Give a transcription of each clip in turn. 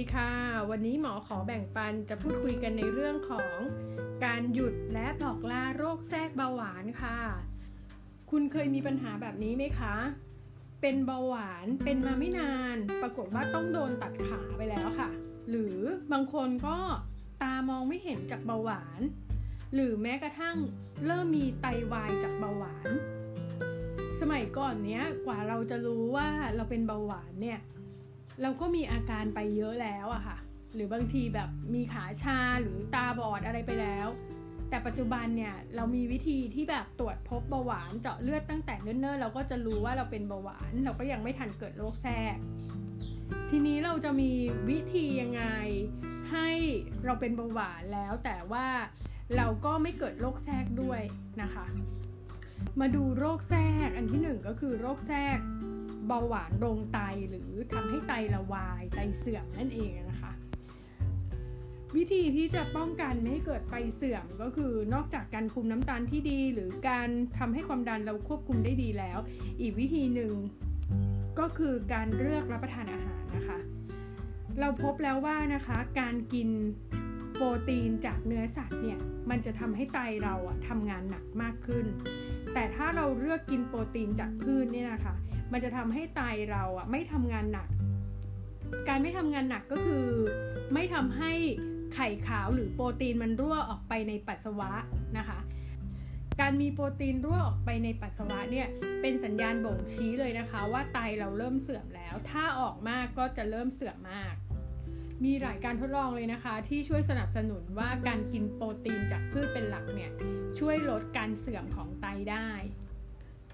ดีค่ะ วันนี้หมอขอแบ่งปันจะพูดคุยกันในเรื่องของการหยุดและบอกลาโรคแทรกเบาหวานค่ะ คุณเคยมีปัญหาแบบนี้ไหมคะ เป็นเบาหวานเป็นมาไม่นาน ปรากฏว่าต้องโดนตัดขาไปแล้วค่ะ หรือบางคนก็ตามองไม่เห็นจากเบาหวาน หรือแม้กระทั่งเริ่มมีไตวายจากเบาหวาน สมัยก่อนเนี้ยกว่าเราจะรู้ว่าเราเป็นเบาหวานเนี่ย เราก็มีอาการไปเยอะแล้วอะค่ะ หรือบางทีแบบมีขาชาหรือตาบอดอะไรไปแล้ว แต่ปัจจุบันเนี่ยเรามีวิธีที่แบบตรวจพบเบาหวานเจาะเลือดตั้งแต่เนิ่นๆเราก็จะรู้ว่าเราเป็นเบาหวาน เราก็ยังไม่ทันเกิดโรคแทรก ทีนี้เราจะมีวิธียังไงให้เราเป็นเบาหวานแล้ว แต่ว่าเราก็ไม่เกิดโรคแทรกด้วยนะคะ มาดูโรคแทรกอันที่หนึ่งก็คือโรคแทรก เบาหวานโรงไตหรือทำให้ไตละวายไตเสื่อมนั่นเองนะคะ วิธีที่จะป้องกันไม่ให้เกิดไตเสื่อมก็คือนอกจากการคุมน้ำตาลที่ดี หรือการทำให้ความดันเราควบคุมได้ดีแล้ว อีกวิธีหนึ่งก็คือการเลือกรับประทานอาหารนะคะ เราพบแล้วว่านะคะการกินโปรตีนจากเนื้อสัตว์เนี่ยมันจะทำให้ไตเราอะทำงานหนักมากขึ้น แต่ถ้าเราเลือกกินโปรตีนจากพืชเนี่ยนะคะ มันจะทำให้ไตเราอะไม่ทำงานหนัก การไม่ทำงานหนักก็คือ ไม่ทำให้ไข่ขาวหรือโปรตีนมันรั่วออกไปในปัสสาวะนะคะ การมีโปรตีนรั่วออกไปในปัสสาวะเนี่ยเป็นสัญญาณบ่งชี้เลยนะคะ ว่าไตเราเริ่มเสื่อมแล้ว ถ้าออกมากก็จะเริ่มเสื่อมมาก มีหลายการทดลองเลยนะคะ ที่ช่วยสนับสนุนว่าการกินโปรตีนจากพืชเป็นหลักเนี่ยช่วยลดการเสื่อมของไตได้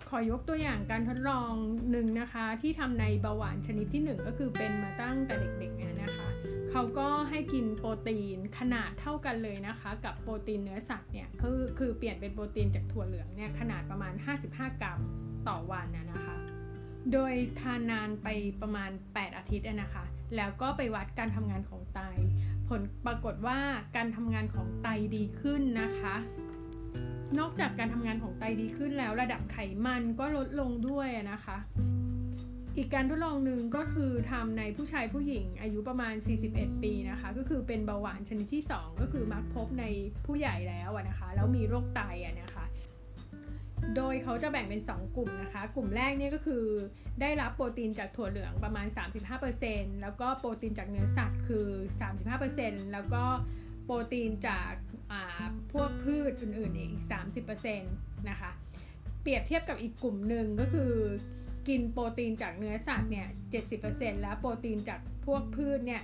ขอยกตัวอย่างการทดลองหนึ่งนะคะ ที่ทำในเบาหวานชนิดที่ 1 ก็คือเป็นมาตั้งแต่เด็กๆเนี่ยนะคะเขาก็ให้กินโปรตีนขนาดเท่ากันเลยนะคะ กับโปรตีนเนื้อสัตว์เนี่ยคือคือเปลี่ยนเป็นโปรตีนจากถั่วเหลืองเนี่ยขนาดประมาณ 55 กรัมต่อวันนะคะ โดยทานนานไปประมาณ 8 อาทิตย์นะคะ แล้วก็ไปวัดการทำงานของไต ผลปรากฏว่าการทำงานของไตดีขึ้นนะคะ นอกจากการทำงานของไตดีขึ้นแล้ว ระดับไขมันก็ลดลงด้วยนะคะ อีกการทดลองหนึ่งก็คือทำในผู้ชายผู้หญิงอายุประมาณ 41 ปีนะคะ ก็คือเป็นเบาหวานชนิดที่ 2 ก็คือมักพบในผู้ใหญ่แล้วนะคะ แล้วมีโรคไตนะคะโดยเขาจะแบ่งเป็น 2 กลุ่มนะคะ กลุ่มแรกเนี่ยก็คือได้รับโปรตีนจากถั่วเหลืองประมาณ 35%แล้วก็โปรตีนจากเนื้อสัตว์คือ 35%แล้วก็ โปรตีนจากพวกพืชอื่นๆอีก 30%นะคะ เปรียบเทียบกับอีกกลุ่มหนึ่งก็คือกินโปรตีนจากเนื้อสัตว์เนี่ย70%แล้วโปรตีนจากพวกพืชเนี่ย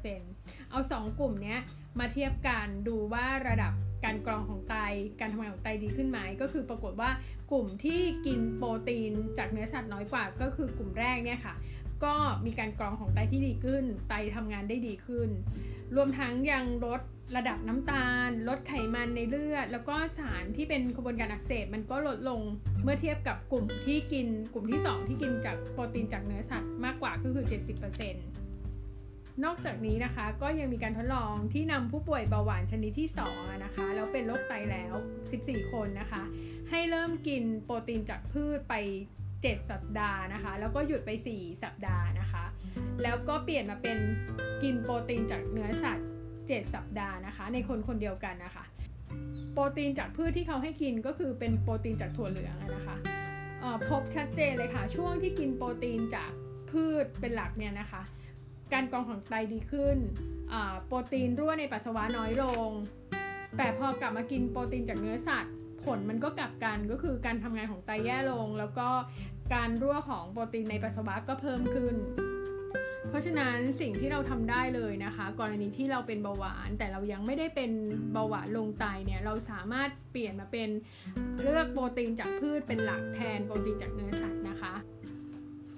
30%เอา2กลุ่มเนี้ยมาเทียบกันดูว่าระดับการกรองของไต การทำงานของไตดีขึ้นไหมก็คือปรากฏว่ากลุ่มที่กินโปรตีนจากเนื้อสัตว์น้อยกว่า ก็คือกลุ่มแรกเนี่ยค่ะ ก็มีการกรองของไตที่ดีขึ้น ไตทำงานได้ดีขึ้น รวมทั้งยังลดระดับน้ำตาล ลดไขมันในเลือด แล้วก็สารที่เป็นกระบวนการอักเสบมันก็ลดลงเมื่อเทียบกับกลุ่มที่กินกลุ่มที่ 2 ที่กินจากโปรตีนจากเนื้อสัตว์มากกว่าก็คือ 70%นอกจากนี้นะคะก็ยังมีการทดลองที่นำผู้ป่วยเบาหวานชนิดที่2นะคะแล้วเป็นโรคไตแล้ว 14 คนนะคะ ให้เริ่มกินโปรตีนจากพืชไป 7 สัปดาห์นะคะ แล้วก็หยุดไป 4 สัปดาห์นะคะ แล้วก็เปลี่ยนมาเป็นกินโปรตีนจากเนื้อสัตว์ 7 สัปดาห์นะคะ ในคนคนเดียวกันนะคะ โปรตีนจากพืชที่เขาให้กินก็คือเป็นโปรตีนจากถั่วเหลืองนะคะพบชัดเจนเลยค่ะ ช่วงที่กินโปรตีนจากพืชเป็นหลักเนี่ยนะคะ การกรองของไตดีขึ้น โปรตีนรั่วในปัสสาวะน้อยลง แต่พอกลับมากินโปรตีนจากเนื้อสัตว์ ผลมันก็กลับกันก็คือการทำงานของไตแย่ลง แล้วก็ การรั่วของโปรตีนในปัสสาวะก็เพิ่มขึ้น เพราะฉะนั้นสิ่งที่เราทำได้เลยนะคะ กรณีที่เราเป็นเบาหวาน แต่เรายังไม่ได้เป็นเบาหวานลงไตเนี่ยเราสามารถเปลี่ยนมาเป็นเลือกโปรตีนจากพืชเป็นหลักแทนโปรตีนจากเนื้อสัตว์นะคะ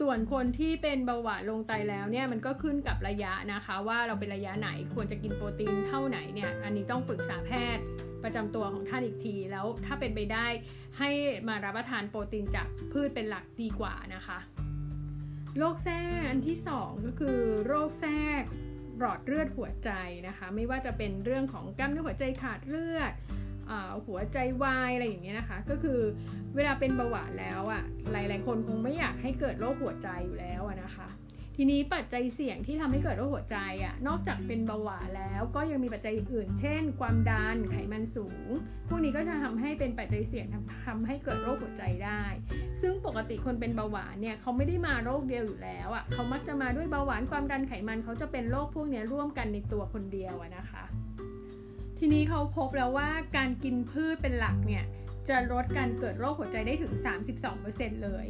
ส่วนคนที่เป็นเบาหวานลงไตแล้วเนี่ยมันก็ขึ้นกับระยะนะคะ ว่าเราเป็นระยะไหนควรจะกินโปรตีนเท่าไหนเนี่ยอันนี้ต้องปรึกษาแพทย์ประจำตัวของท่านอีกที แล้วถ้าเป็นไปได้ให้มารับประทานโปรตีนจากพืชเป็นหลักดีกว่านะคะโรคแทรกอันที่ 2 ก็คือโรคแทรกหลอดเลือดหัวใจนะคะ ไม่ว่าจะเป็นเรื่องของกล้ามเนื้อหัวใจขาดเลือด หัวใจวายอะไรอย่างเงี้ยนะคะ ก็คือเวลาเป็นเบาหวานแล้วอะ่ะหลาย ๆ คนคงไม่อยากให้เกิดโรคหัวใจอยู่แล้วนะคะ ทีนี้ปัจจัยเสี่ยงที่ทำให้เกิดโรคหัวใจอะนอกจากเป็นเบาหวานแล้วก็ยังมีปัจจัยอื่น เช่น ความดันไขมันสูง พวกนี้ก็จะทำให้เป็นปัจจัยเสี่ยงทำให้เกิดโรคหัวใจได้ ซึ่งปกติคนเป็นเบาหวานเนี่ยเขาไม่ได้มาโรคเดียวอยู่แล้วอะเขามักจะมาด้วยเบาหวานความดันไขมันเขาจะเป็นโรคพวกนี้ร่วมกันในตัวคนเดียวนะคะ ทีนี้เขาพบแล้วว่าการกินพืชเป็นหลักเนี่ยจะลดการเกิดโรคหัวใจได้ถึง 32%เลย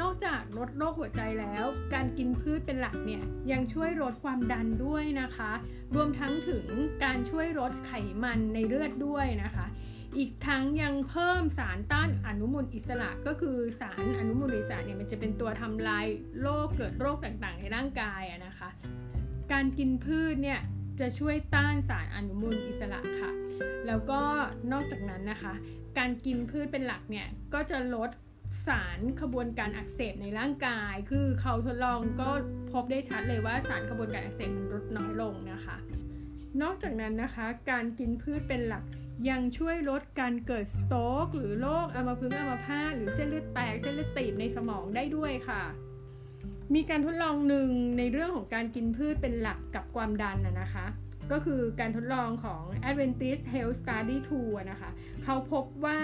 นอกจากลดโรคหัวใจแล้ว การกินพืชเป็นหลักเนี่ยยังช่วยลดความดันด้วยนะคะ รวมทั้งถึงการช่วยลดไขมันในเลือดด้วยนะคะ อีกทั้งยังเพิ่มสารต้านอนุมูลอิสระ ก็คือสารอนุมูลอิสระเนี่ยมันจะเป็นตัวทำลายโรคเกิดโรคต่างๆ ในร่างกายนะคะ การกินพืชเนี่ย จะช่วยต้านสารอนุมูลอิสระค่ะ แล้วก็นอกจากนั้นนะคะ การกินพืชเป็นหลักเนี่ย ก็จะลดสารขบวนการอักเสบในร่างกาย คือเขาทดลองก็พบได้ชัดเลยว่าสารขบวนการอักเสบมันลดน้อยลงนะคะ นอกจากนั้นนะคะ การกินพืชเป็นหลักยังช่วยลดการเกิดสโตรกหรือโรคอัมพฤกษ์อัมพาตหรือเส้นเลือดแตกเส้นเลือดตีบในสมองได้ด้วยค่ะ มีการทดลองหนึ่งในเรื่องของการกินพืชเป็นหลักกับความดันนะคะ ก็คือการทดลองของ Adventist Health Study 2นะคะ เขาพบว่า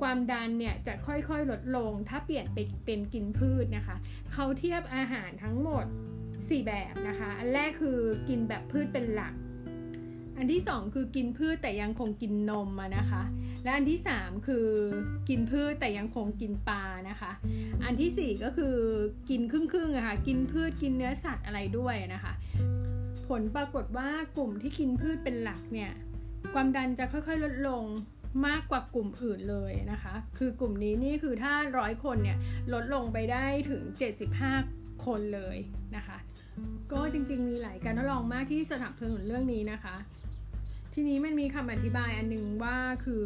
ความดันเนี่ยจะค่อยๆลดลง ถ้าเปลี่ยนไปเป็นกินพืชนะคะ เขาเทียบอาหารทั้งหมด 4 แบบนะคะ อันแรกคือกินแบบพืชเป็นหลัก อันที่2คือกินพืชแต่ยังคงกินนมนะคะ และอันที่3คือกินพืชแต่ยังคงกินปลานะคะ อันที่4ก็คือกินครึ่งๆอะคะ่ะกินพืชกินเนื้อสัตว์อะไรด้วยนะคะ ผลปรากฏว่ากลุ่มที่กินพืชเป็นหลักเนี่ยความดันจะค่อยๆลดลงมากกว่ากลุ่มอื่นเลยนะคะ คือกลุ่มนี้นี่คือถ้าร้อยคนเนี่ยลดลงไปได้ถึง 75 คนเลยนะคะ ก็จริงๆมีหลายการทดลองมากที่สนับสนุนเรื่องนี้นะคะ ทีนี้มันมีคำอธิบายอันนึงว่าคือ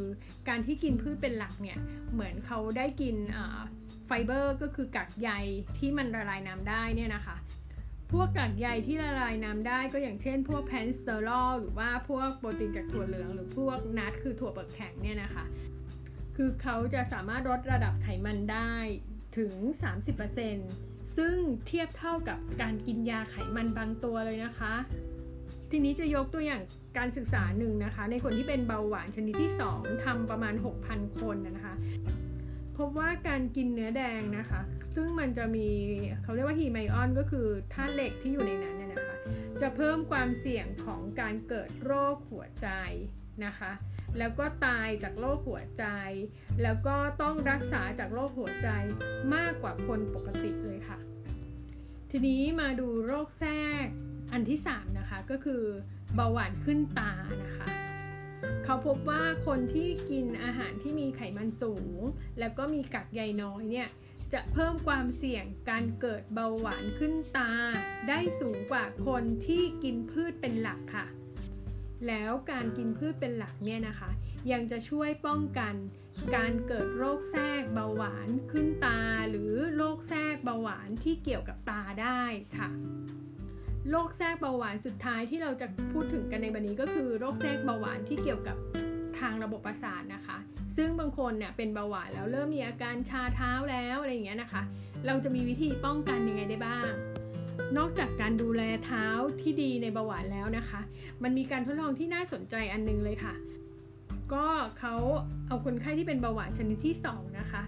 การที่กินพืชเป็นหลักเนี่ย เหมือนเขาได้กินไฟเบอร์ก็คือกากใยที่มันละลายน้ำได้เนี่ยนะคะ พวกกากใยที่ละลายน้ำได้ก็อย่างเช่น พวก plant sterol หรือว่าพวกโปรตีนจากถั่วเหลืองหรือพวก nut คือถั่วเปลือกแข็งเนี่ยนะคะ คือเขาจะสามารถลดระดับไขมันได้ถึง 30%ซึ่งเทียบเท่ากับการกินยาไขมันบางตัวเลยนะคะ ทีนี้จะยกตัวอย่างการศึกษาหนึ่งนะคะ ในคนที่เป็นเบาหวานชนิดที่ 2ทำประมาณ 6,000 คนนะคะพบว่าการกินเนื้อแดงนะคะ ซึ่งมันจะมีเขาเรียกว่าฮีไมออนก็คือธาตุเหล็กที่อยู่ในนั้นเนี่ยนะคะ จะเพิ่มความเสี่ยงของการเกิดโรคหัวใจนะคะ แล้วก็ตายจากโรคหัวใจ แล้วก็ต้องรักษาจากโรคหัวใจมากกว่าคนปกติเลยค่ะ ทีนี้มาดูโรคแทรก อันที่ 3 นะคะก็คือเบาหวานขึ้นตานะคะ เขาพบว่าคนที่กินอาหารที่มีไขมันสูง แล้วก็มีกักใยน้อยเนี่ยจะเพิ่มความเสี่ยงการเกิดเบาหวานขึ้นตา ได้สูงกว่าคนที่กินพืชเป็นหลักค่ะ แล้วการกินพืชเป็นหลักเนี่ยนะคะ ยังจะช่วยป้องกันการเกิดโรคแทรกเบาหวานขึ้นตา หรือโรคแทรกเบาหวานที่เกี่ยวกับตาได้ค่ะ โรคแทรกเบาหวานสุดท้ายที่เราจะพูดถึงกันในวันนี้ก็คือโรคแทรกเบาหวานที่เกี่ยวกับทางระบบประสาทนะคะ ซึ่งบางคนเนี่ยเป็นเบาหวานแล้วเริ่มมีอาการชาเท้าแล้วอะไรอย่างเงี้ยนะคะ เราจะมีวิธีป้องกันยังไงได้บ้าง นอกจากการดูแลเท้าที่ดีในเบาหวานแล้วนะคะ มันมีการทดลองที่น่าสนใจอันนึงเลยค่ะ ก็เขาเอาคนไข้ที่เป็นเบาหวานชนิดที่ 2 นะคะ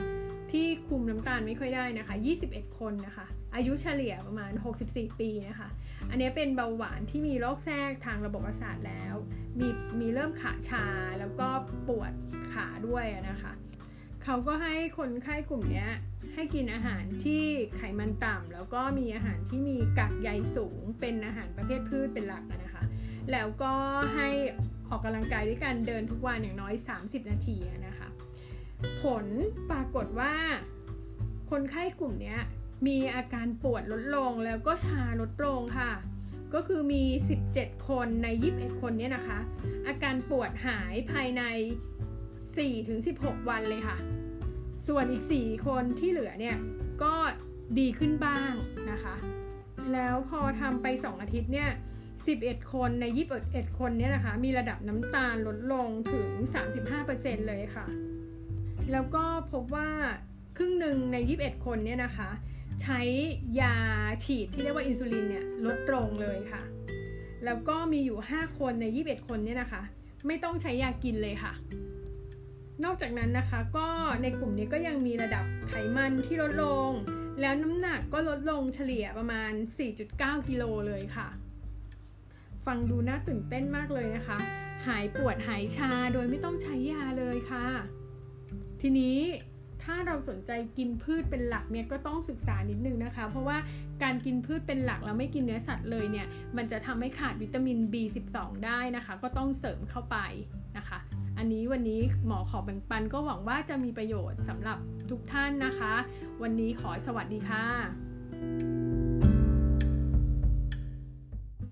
ที่คุมน้ำตาลไม่ค่อยได้นะคะ 21 คนนะคะ อายุเฉลี่ยประมาณ 64 ปีนะคะ อันนี้เป็นเบาหวานที่มีโรคแทรกทางระบบประสาทแล้ว มีมีเริ่มขาชาแล้วก็ปวดขาด้วยนะคะ เขาก็ให้คนไข้กลุ่มนี้ให้กินอาหารที่ไขมันต่ำแล้วก็มีอาหารที่มีกักใยสูง เป็นอาหารประเภทพืชเป็นหลักนะคะ แล้วก็ให้ออกกำลังกายด้วยการเดินทุกวันอย่างน้อย 30 นาทีนะคะ ผลปรากฏว่าคนไข้กลุ่มนี้ มีอาการปวดลดลงแล้วก็ชาลดลงค่ะ ก็คือมี 17 คนใน 21 คนเนี่ยนะคะ อาการปวดหายภายใน 4-16 วันเลยค่ะ ส่วนอีก 4 คนที่เหลือเนี่ยก็ดีขึ้นบ้างนะคะ แล้วพอทำไป 2 อาทิตย์เนี่ย 11 คนใน 21 คนเนี่ยนะคะ มีระดับน้ำตาลลดลงถึง 35%เลยค่ะ แล้วก็พบว่าครึ่งหนึ่งใน 21 คนเนี่ยนะคะ ใช้ยาฉีดที่เรียกว่าอินซูลินเนี่ยลดลงเลยค่ะ แล้วก็มีอยู่ 5 คนใน 21 คนเนี่ยนะคะ ไม่ต้องใช้ยากินเลยค่ะ นอกจากนั้นนะคะก็ในกลุ่มนี้ก็ยังมีระดับไขมันที่ลดลง แล้วน้ำหนักก็ลดลงเฉลี่ยประมาณ 4.9 กิโลเลยค่ะ ฟังดูน่าตื่นเต้นมากเลยนะคะ หายปวดหายชาโดยไม่ต้องใช้ยาเลยค่ะ ทีนี้ ถ้าเราสนใจกินพืชเป็นหลักเนี่ยก็ต้องศึกษานิดนึงนะคะ เพราะว่าการกินพืชเป็นหลักแล้วไม่กินเนื้อสัตว์เลยเนี่ยมันจะทำให้ขาดวิตามิน B12 ได้นะคะ ก็ต้องเสริมเข้าไปนะคะ อันนี้วันนี้หมอขอแบ่งปันก็หวังว่าจะมีประโยชน์สำหรับทุกท่านนะคะ วันนี้ขอสวัสดีค่ะ